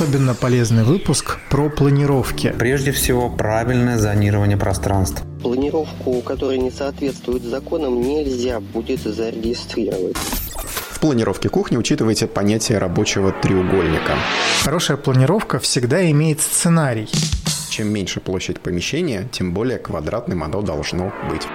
Особенно полезный выпуск про планировки. Прежде всего, правильное зонирование пространств. Планировку, которая не соответствует законам, нельзя будет зарегистрировать. В планировке кухни учитывайте понятие рабочего треугольника. Хорошая планировка всегда имеет сценарий. Чем меньше площадь помещения, тем более квадратным оно должно быть.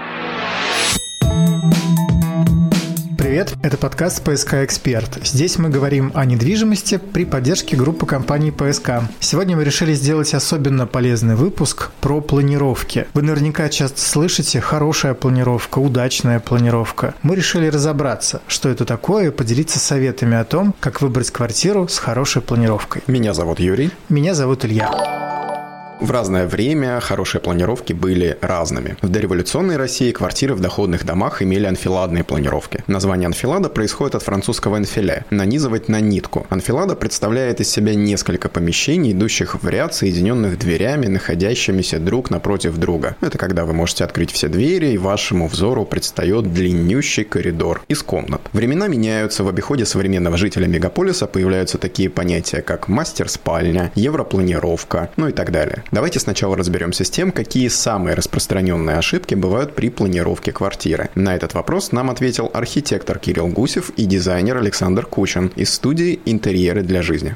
Привет, это подкаст «ПСК Эксперт». Здесь мы говорим о недвижимости при поддержке группы компаний «ПСК». Сегодня мы решили сделать особенно полезный выпуск про планировки. Вы наверняка часто слышите «хорошая планировка», «удачная планировка». Мы решили разобраться, что это такое, и поделиться советами о том, как выбрать квартиру с хорошей планировкой. Меня зовут Юрий. Меня зовут Илья. В разное время хорошие планировки были разными. В дореволюционной России квартиры в доходных домах имели анфиладные планировки. Название анфилада происходит от французского «анфиле» – нанизывать на нитку. Анфилада представляет из себя несколько помещений, идущих в ряд, соединенных дверями, находящимися друг напротив друга. Это когда вы можете открыть все двери, и вашему взору предстает длиннющий коридор из комнат. Времена меняются, в обиходе современного жителя мегаполиса появляются такие понятия, как мастер-спальня, европланировка, ну и так далее. Давайте сначала разберемся с тем, какие самые распространенные ошибки бывают при планировке квартиры. На этот вопрос нам ответил архитектор Кирилл Гусев и дизайнер Александр Кучин из студии «Интерьеры для жизни».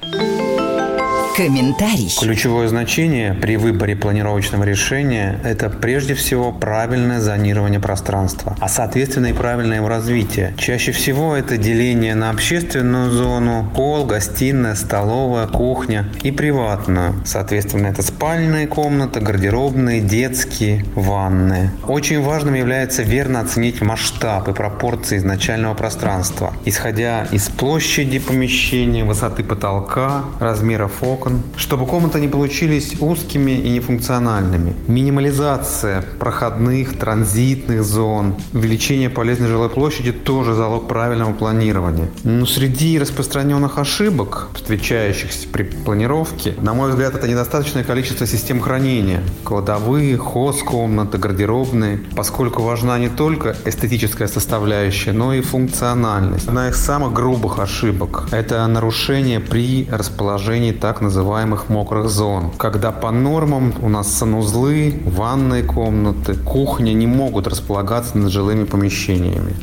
Комментарий. Ключевое значение при выборе планировочного решения – это прежде всего правильное зонирование пространства, а соответственно и правильное его развитие. Чаще всего это деление на общественную зону, пол, гостиная, столовая, кухня и приватную. Соответственно, это спальные комнаты, гардеробные, детские, ванные. Очень важным является верно оценить масштаб и пропорции изначального пространства, исходя из площади помещения, высоты потолка, размеров окон, окон, чтобы комнаты не получились узкими и нефункциональными. Минимализация проходных, транзитных зон, увеличение полезной жилой площади тоже залог правильного планирования. Но среди распространенных ошибок, встречающихся при планировке, на мой взгляд, это недостаточное количество систем хранения. Кладовые, хозкомнаты, гардеробные, поскольку важна не только эстетическая составляющая, но и функциональность. Одна из самых грубых ошибок – это нарушение при расположении так называемых называемых мокрых зон, когда по нормам у нас санузлы, ванные комнаты, кухня не могут располагаться над жилыми помещениями.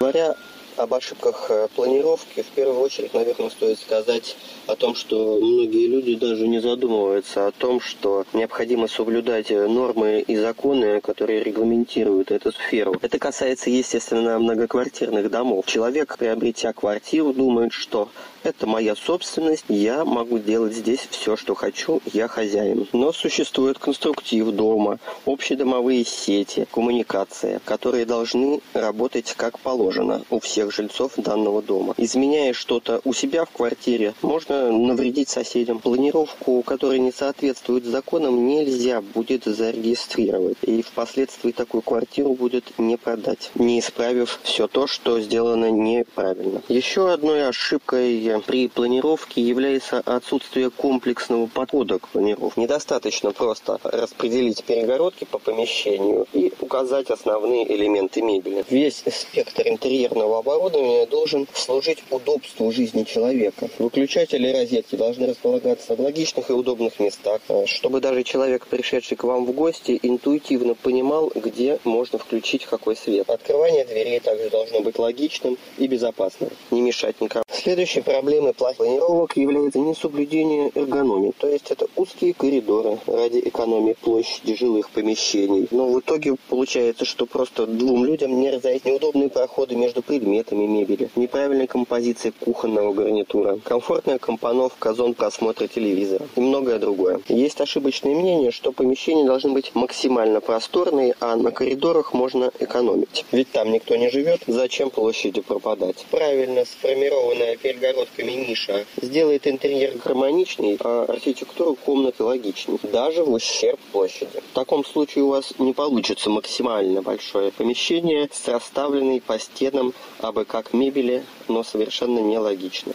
Говоря об ошибках э, планировки, в первую очередь, наверное, стоит сказать о том, что многие люди даже не задумываются о том, что необходимо соблюдать нормы и законы, которые регламентируют эту сферу. Это касается, естественно, многоквартирных домов. Человек, приобретя квартиру, думает, что это моя собственность, я могу делать здесь все, что хочу, я хозяин. Но существует конструктив дома, общедомовые сети, коммуникация, которые должны работать как положено у всех жильцов данного дома. Изменяя что-то у себя в квартире, можно навредить соседям. Планировку, которая не соответствует законам, нельзя будет зарегистрировать. И впоследствии такую квартиру будет не продать, не исправив все то, что сделано неправильно. Еще одной ошибкой при планировке является отсутствие комплексного подхода к планировке. Недостаточно просто распределить перегородки по помещению и указать основные элементы мебели. Весь спектр интерьерного оборудования должен служить удобству жизни человека. Выключатели и розетки должны располагаться в логичных и удобных местах, чтобы даже человек, пришедший к вам в гости, интуитивно понимал, где можно включить какой свет. Открывание дверей также должно быть логичным и безопасным, не мешать никому. Следующий проблемой планировок является несоблюдение эргономии, то есть это узкие коридоры ради экономии площади жилых помещений. Но в итоге получается, что просто двум людям не разойти неудобные проходы между предметами мебели, неправильная композиция кухонного гарнитура, комфортная компоновка зон просмотра телевизора и многое другое. Есть ошибочное мнение, что помещения должны быть максимально просторные, а на коридорах можно экономить. Ведь там никто не живет, зачем площади пропадать? Правильно сформированная перегородками ниша сделает интерьер гармоничней, а архитектуру комнаты логичней, даже в ущерб площади. В таком случае у вас не получится максимально большое помещение с расставленной по стенам абы как мебели, но совершенно нелогично.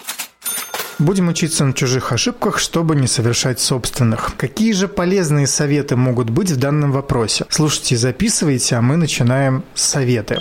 Будем учиться на чужих ошибках, чтобы не совершать собственных. Какие же полезные советы могут быть в данном вопросе? Слушайте, записывайте, а мы начинаем с советы.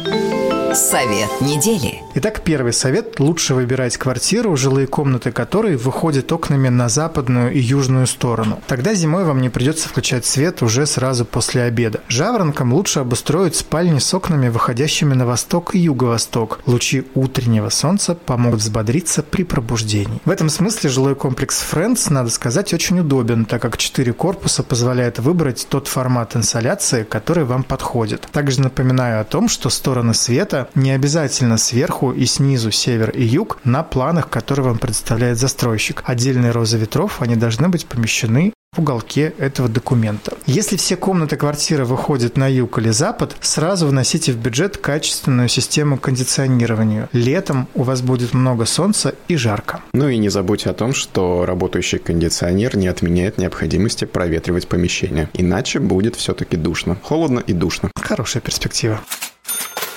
Совет недели. Итак, первый совет. Лучше выбирать квартиру, жилые комнаты которой выходят окнами на западную и южную сторону. Тогда зимой вам не придется включать свет уже сразу после обеда. Жаворонкам лучше обустроить спальни с окнами, выходящими на восток и юго-восток. Лучи утреннего солнца помогут взбодриться при пробуждении. В этом смысле жилой комплекс Friends, надо сказать, очень удобен, так как четыре корпуса позволяют выбрать тот формат инсоляции, который вам подходит. Также напоминаю о том, что стороны света не обязательно сверху и снизу север и юг на планах, которые вам представляет застройщик. Отдельные розы ветров, они должны быть помещены в уголке этого документа. Если все комнаты квартиры выходят на юг или запад, сразу вносите в бюджет качественную систему кондиционирования. Летом у вас будет много солнца и жарко. Ну и не забудьте о том, что работающий кондиционер не отменяет необходимости проветривать помещение. Иначе будет все-таки душно. Холодно и душно. Хорошая перспектива.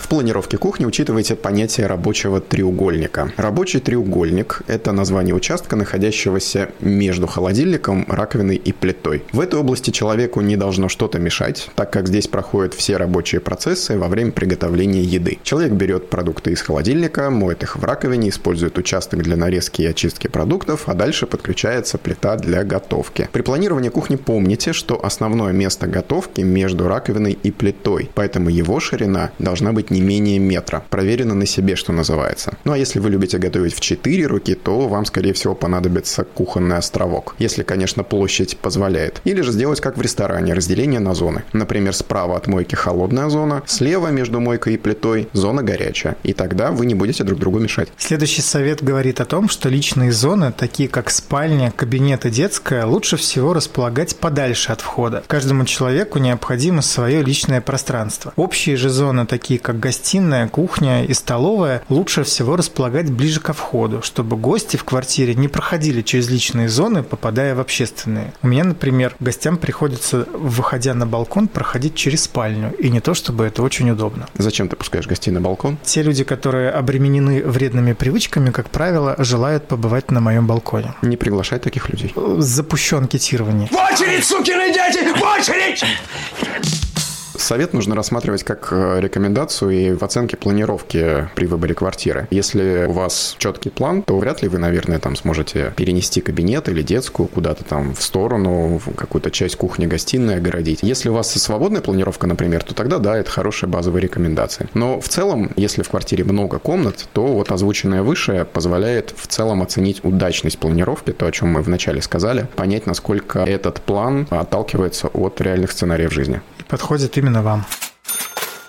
В планировке кухни учитывайте понятие рабочего треугольника. Рабочий треугольник – это название участка, находящегося между холодильником, раковиной и плитой. В этой области человеку не должно что-то мешать, так как здесь проходят все рабочие процессы во время приготовления еды. Человек берет продукты из холодильника, моет их в раковине, использует участок для нарезки и очистки продуктов, а дальше подключается плита для готовки. При планировании кухни помните, что основное место готовки между раковиной и плитой, поэтому его ширина должна быть не менее метра. Проверено на себе, что называется. Ну а если вы любите готовить в 4 руки, то вам, скорее всего, понадобится кухонный островок. Если, конечно, площадь позволяет. Или же сделать как в ресторане, разделение на зоны. Например, справа от мойки холодная зона, слева между мойкой и плитой зона горячая. И тогда вы не будете друг другу мешать. Следующий совет говорит о том, что личные зоны, такие как спальня, кабинет и детская, лучше всего располагать подальше от входа. Каждому человеку необходимо свое личное пространство. Общие же зоны, такие как гостиная, кухня и столовая лучше всего располагать ближе ко входу, чтобы гости в квартире не проходили через личные зоны, попадая в общественные. У меня, например, гостям приходится, выходя на балкон, проходить через спальню. И не то, чтобы это очень удобно. Зачем ты пускаешь гостей на балкон? Те люди, которые обременены вредными привычками, как правило, желают побывать на моем балконе. Не приглашай таких людей. Запущен кетирование. В очередь, сукины дети! В очередь! Совет нужно рассматривать как э, рекомендацию и в оценке планировки при выборе квартиры. Если у вас четкий план, то вряд ли вы, наверное, там сможете перенести кабинет или детскую куда-то там в сторону, в какую-то часть кухни-гостиной огородить. Если у вас свободная планировка, например, то тогда да, это хорошая базовая рекомендация. Но в целом, если в квартире много комнат, то вот озвученное выше позволяет в целом оценить удачность планировки, то, о чем мы вначале сказали, понять, насколько этот план отталкивается от реальных сценариев жизни. Подходит именно вам.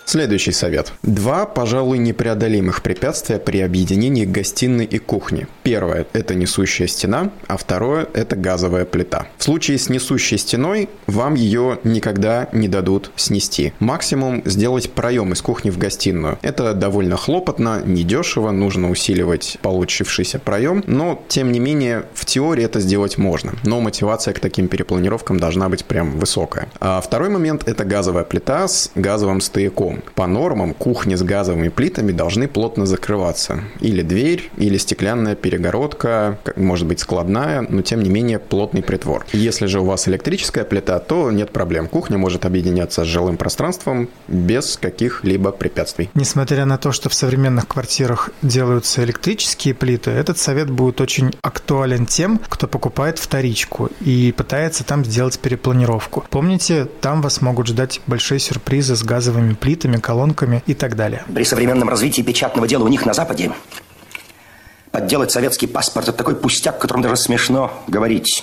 Следующий совет. Два, пожалуй, непреодолимых препятствия при объединении гостиной и кухни. Первое – это несущая стена, а второе – это газовая плита. В случае с несущей стеной вам ее никогда не дадут снести. Максимум сделать проем из кухни в гостиную. Это довольно хлопотно, недешево, нужно усиливать получившийся проем, но, тем не менее, в теории это сделать можно. Но мотивация к таким перепланировкам должна быть прям высокая. А второй момент – это газовая плита с газовым стояком. По нормам кухни с газовыми плитами должны плотно закрываться. Или дверь, или стеклянная перегородка, может быть складная, но тем не менее плотный притвор. Если же у вас электрическая плита, то нет проблем. Кухня может объединяться с жилым пространством без каких-либо препятствий. Несмотря на то, что в современных квартирах делаются электрические плиты, этот совет будет очень актуален тем, кто покупает вторичку и пытается там сделать перепланировку. Помните, там вас могут ждать большие сюрпризы с газовыми плитами, плитами, колонками и так далее. При современном развитии печатного дела у них на Западе подделать советский паспорт – это такой пустяк, о котором даже смешно говорить.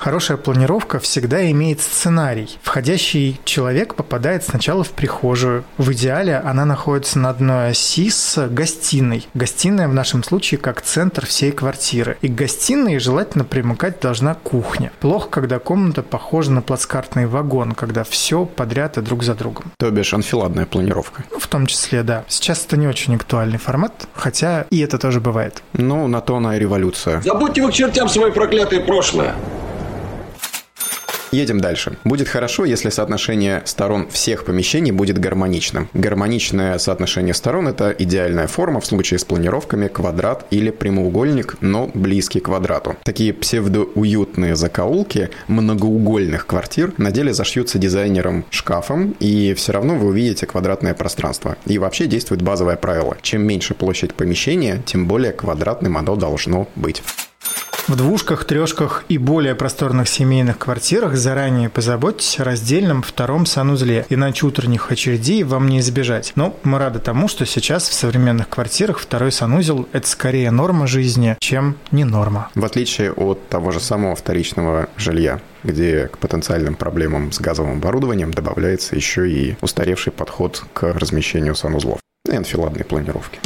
Хорошая планировка всегда имеет сценарий. Входящий человек попадает сначала в прихожую. В идеале она находится на одной оси с гостиной. Гостиная в нашем случае как центр всей квартиры. И к гостиной желательно примыкать должна кухня. Плохо, когда комната похожа на плацкартный вагон, когда все подряд и друг за другом. То бишь анфиладная планировка. Ну, в том числе, да. Сейчас это не очень актуальный формат, хотя и это тоже бывает. Ну, на то она и революция. Забудьте вы к чертям свое проклятое прошлое. Едем дальше. Будет хорошо, если соотношение сторон всех помещений будет гармоничным. Гармоничное соотношение сторон – это идеальная форма в случае с планировками квадрат или прямоугольник, но близкий к квадрату. Такие псевдоуютные закоулки многоугольных квартир на деле зашьются дизайнером шкафом, и все равно вы увидите квадратное пространство. И вообще действует базовое правило. Чем меньше площадь помещения, тем более квадратным оно должно быть. В двушках, трешках и более просторных семейных квартирах заранее позаботьтесь о раздельном втором санузле, иначе утренних очередей вам не избежать. Но мы рады тому, что сейчас в современных квартирах второй санузел – это скорее норма жизни, чем не норма. В отличие от того же самого вторичного жилья где к потенциальным проблемам с газовым оборудованием добавляется еще и устаревший подход к размещению санузлов и анфиладной планировки.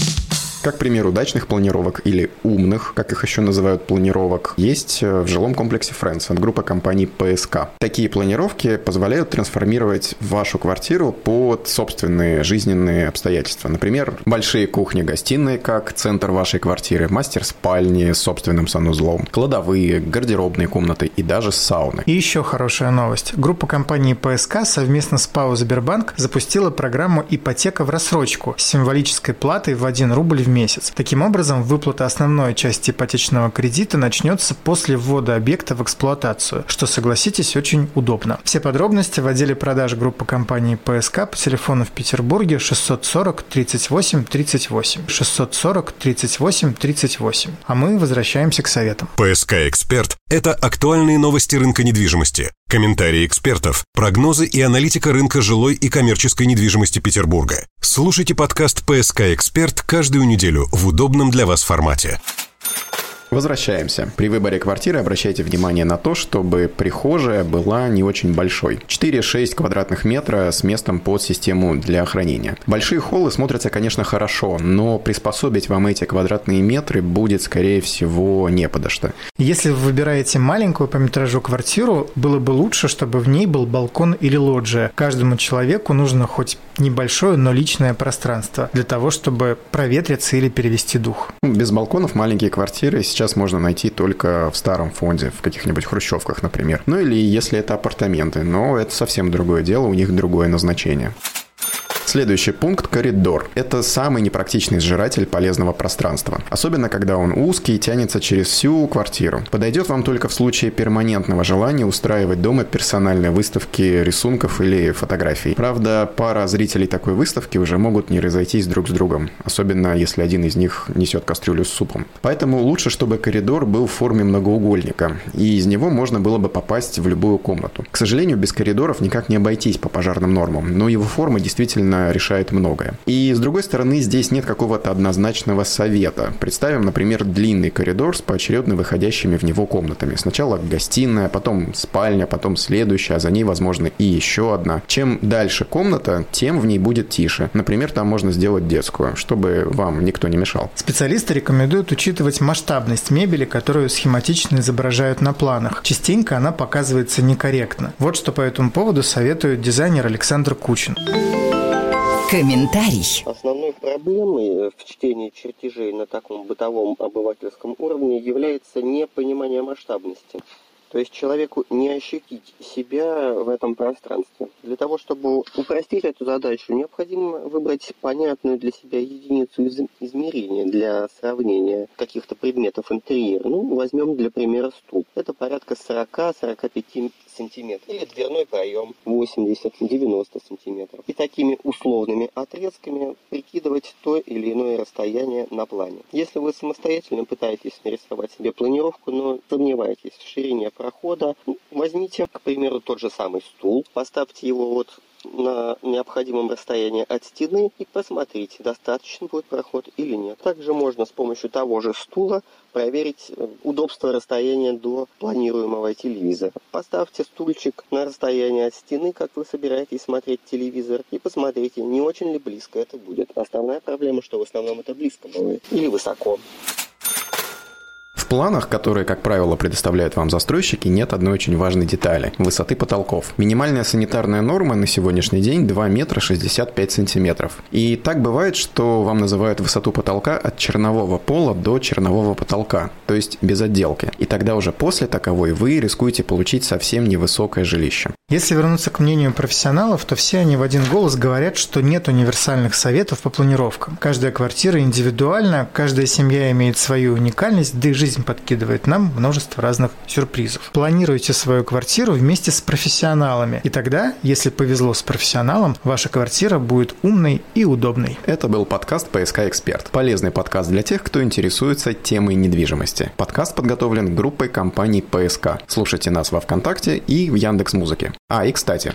Как пример удачных планировок или умных, как их еще называют, планировок, есть э, в жилом комплексе Friends от группы компаний ПСК. Такие планировки позволяют трансформировать вашу квартиру под собственные жизненные обстоятельства. Например, большие кухни-гостиные как центр вашей квартиры, мастер спальни с собственным санузлом, кладовые, гардеробные комнаты и даже сауны. И еще хорошая новость. Группа компаний ПСК совместно с ПАО Сбербанк запустила программу «Ипотека в рассрочку» с символической платой в 1 рубль в месяц. Таким образом, выплата основной части ипотечного кредита начнется после ввода объекта в эксплуатацию, что, согласитесь, очень удобно. Все подробности в отделе продаж группы компании ПСК по телефону в Петербурге 640 38 38 640 38 38. А мы возвращаемся к советам. ПСК «Эксперт» – это актуальные новости рынка недвижимости, комментарии экспертов, прогнозы и аналитика рынка жилой и коммерческой недвижимости Петербурга. Слушайте подкаст «ПСК Эксперт» каждую неделю в удобном для вас формате. Возвращаемся. При выборе квартиры обращайте внимание на то, чтобы прихожая была не очень большой. 4-6 квадратных метра с местом под систему для хранения. Большие холлы смотрятся, конечно, хорошо, но приспособить вам эти квадратные метры будет, скорее всего, не подо что. Если вы выбираете маленькую по метражу квартиру, было бы лучше, чтобы в ней был балкон или лоджия. Каждому человеку нужно хоть небольшое, но личное пространство для того, чтобы проветриться или перевести дух. Без балконов маленькие квартиры сейчас сейчас можно найти только в старом фонде, в каких-нибудь хрущевках, например. Ну или если это апартаменты, но это совсем другое дело, у них другое назначение. Следующий пункт – коридор. Это самый непрактичный сжиратель полезного пространства. Особенно, когда он узкий и тянется через всю квартиру. Подойдет вам только в случае перманентного желания устраивать дома персональные выставки рисунков или фотографий. Правда, пара зрителей такой выставки уже могут не разойтись друг с другом. Особенно, если один из них несет кастрюлю с супом. Поэтому лучше, чтобы коридор был в форме многоугольника. И из него можно было бы попасть в любую комнату. К сожалению, без коридоров никак не обойтись по пожарным нормам. Но его форма действительно решает многое. И с другой стороны, здесь нет какого-то однозначного совета. Представим, например, длинный коридор с поочередно выходящими в него комнатами. Сначала гостиная, потом спальня, потом следующая, а за ней, возможно, и еще одна. Чем дальше комната, тем в ней будет тише. Например, там можно сделать детскую, чтобы вам никто не мешал. Специалисты рекомендуют учитывать масштабность мебели, которую схематично изображают на планах. Частенько она показывается некорректно. Вот что по этому поводу советует дизайнер Александр Кучин. Комментарий. Основной проблемой в чтении чертежей на таком бытовом обывательском уровне является непонимание масштабности. То есть человеку не ощутить себя в этом пространстве. Для того, чтобы упростить эту задачу, необходимо выбрать понятную для себя единицу измерения для сравнения каких-то предметов интерьера. Ну, возьмем для примера стул. Это порядка 40-45 сантиметров. Или дверной проем 80-90 сантиметров. И такими условными отрезками прикидывать то или иное расстояние на плане. Если вы самостоятельно пытаетесь нарисовать себе планировку, но сомневаетесь в ширине прохода, ну, возьмите, к примеру, тот же самый стул, поставьте его вот на необходимом расстоянии от стены и посмотрите, достаточно будет проход или нет. Также можно с помощью того же стула проверить э, удобство расстояния до планируемого телевизора. Поставьте стульчик на расстояние от стены, как вы собираетесь смотреть телевизор, и посмотрите, не очень ли близко это будет. Основная проблема, что в основном это близко бывает. Или высоко планах, которые, как правило, предоставляют вам застройщики, нет одной очень важной детали – высоты потолков. Минимальная санитарная норма на сегодняшний день 2 метра 65 сантиметров. И так бывает, что вам называют высоту потолка от чернового пола до чернового потолка, то есть без отделки. И тогда уже после таковой вы рискуете получить совсем невысокое жилище. Если вернуться к мнению профессионалов, то все они в один голос говорят, что нет универсальных советов по планировкам. Каждая квартира индивидуальна, каждая семья имеет свою уникальность, да и жизнь подкидывает нам множество разных сюрпризов. Планируйте свою квартиру вместе с профессионалами, и тогда, если повезло с профессионалом, ваша квартира будет умной и удобной. Это был подкаст «ПСК Эксперт». Полезный подкаст для тех, кто интересуется темой недвижимости. Подкаст подготовлен группой компаний «ПСК». Слушайте нас во Вконтакте и в Яндекс Музыке. А, и кстати,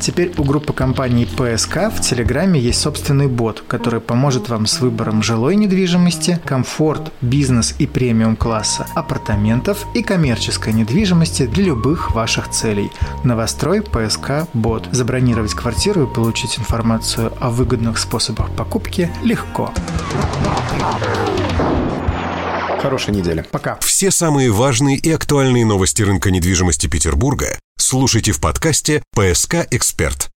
Теперь у группы компаний ПСК в Телеграме есть собственный бот, который поможет вам с выбором жилой недвижимости, комфорт, бизнес и премиум класса, апартаментов и коммерческой недвижимости для любых ваших целей. Новострой ПСК Бот. Забронировать квартиру и получить информацию о выгодных способах покупки легко. Хорошей недели. Пока. Все самые важные и актуальные новости рынка недвижимости Петербурга слушайте в подкасте «ПСК Эксперт».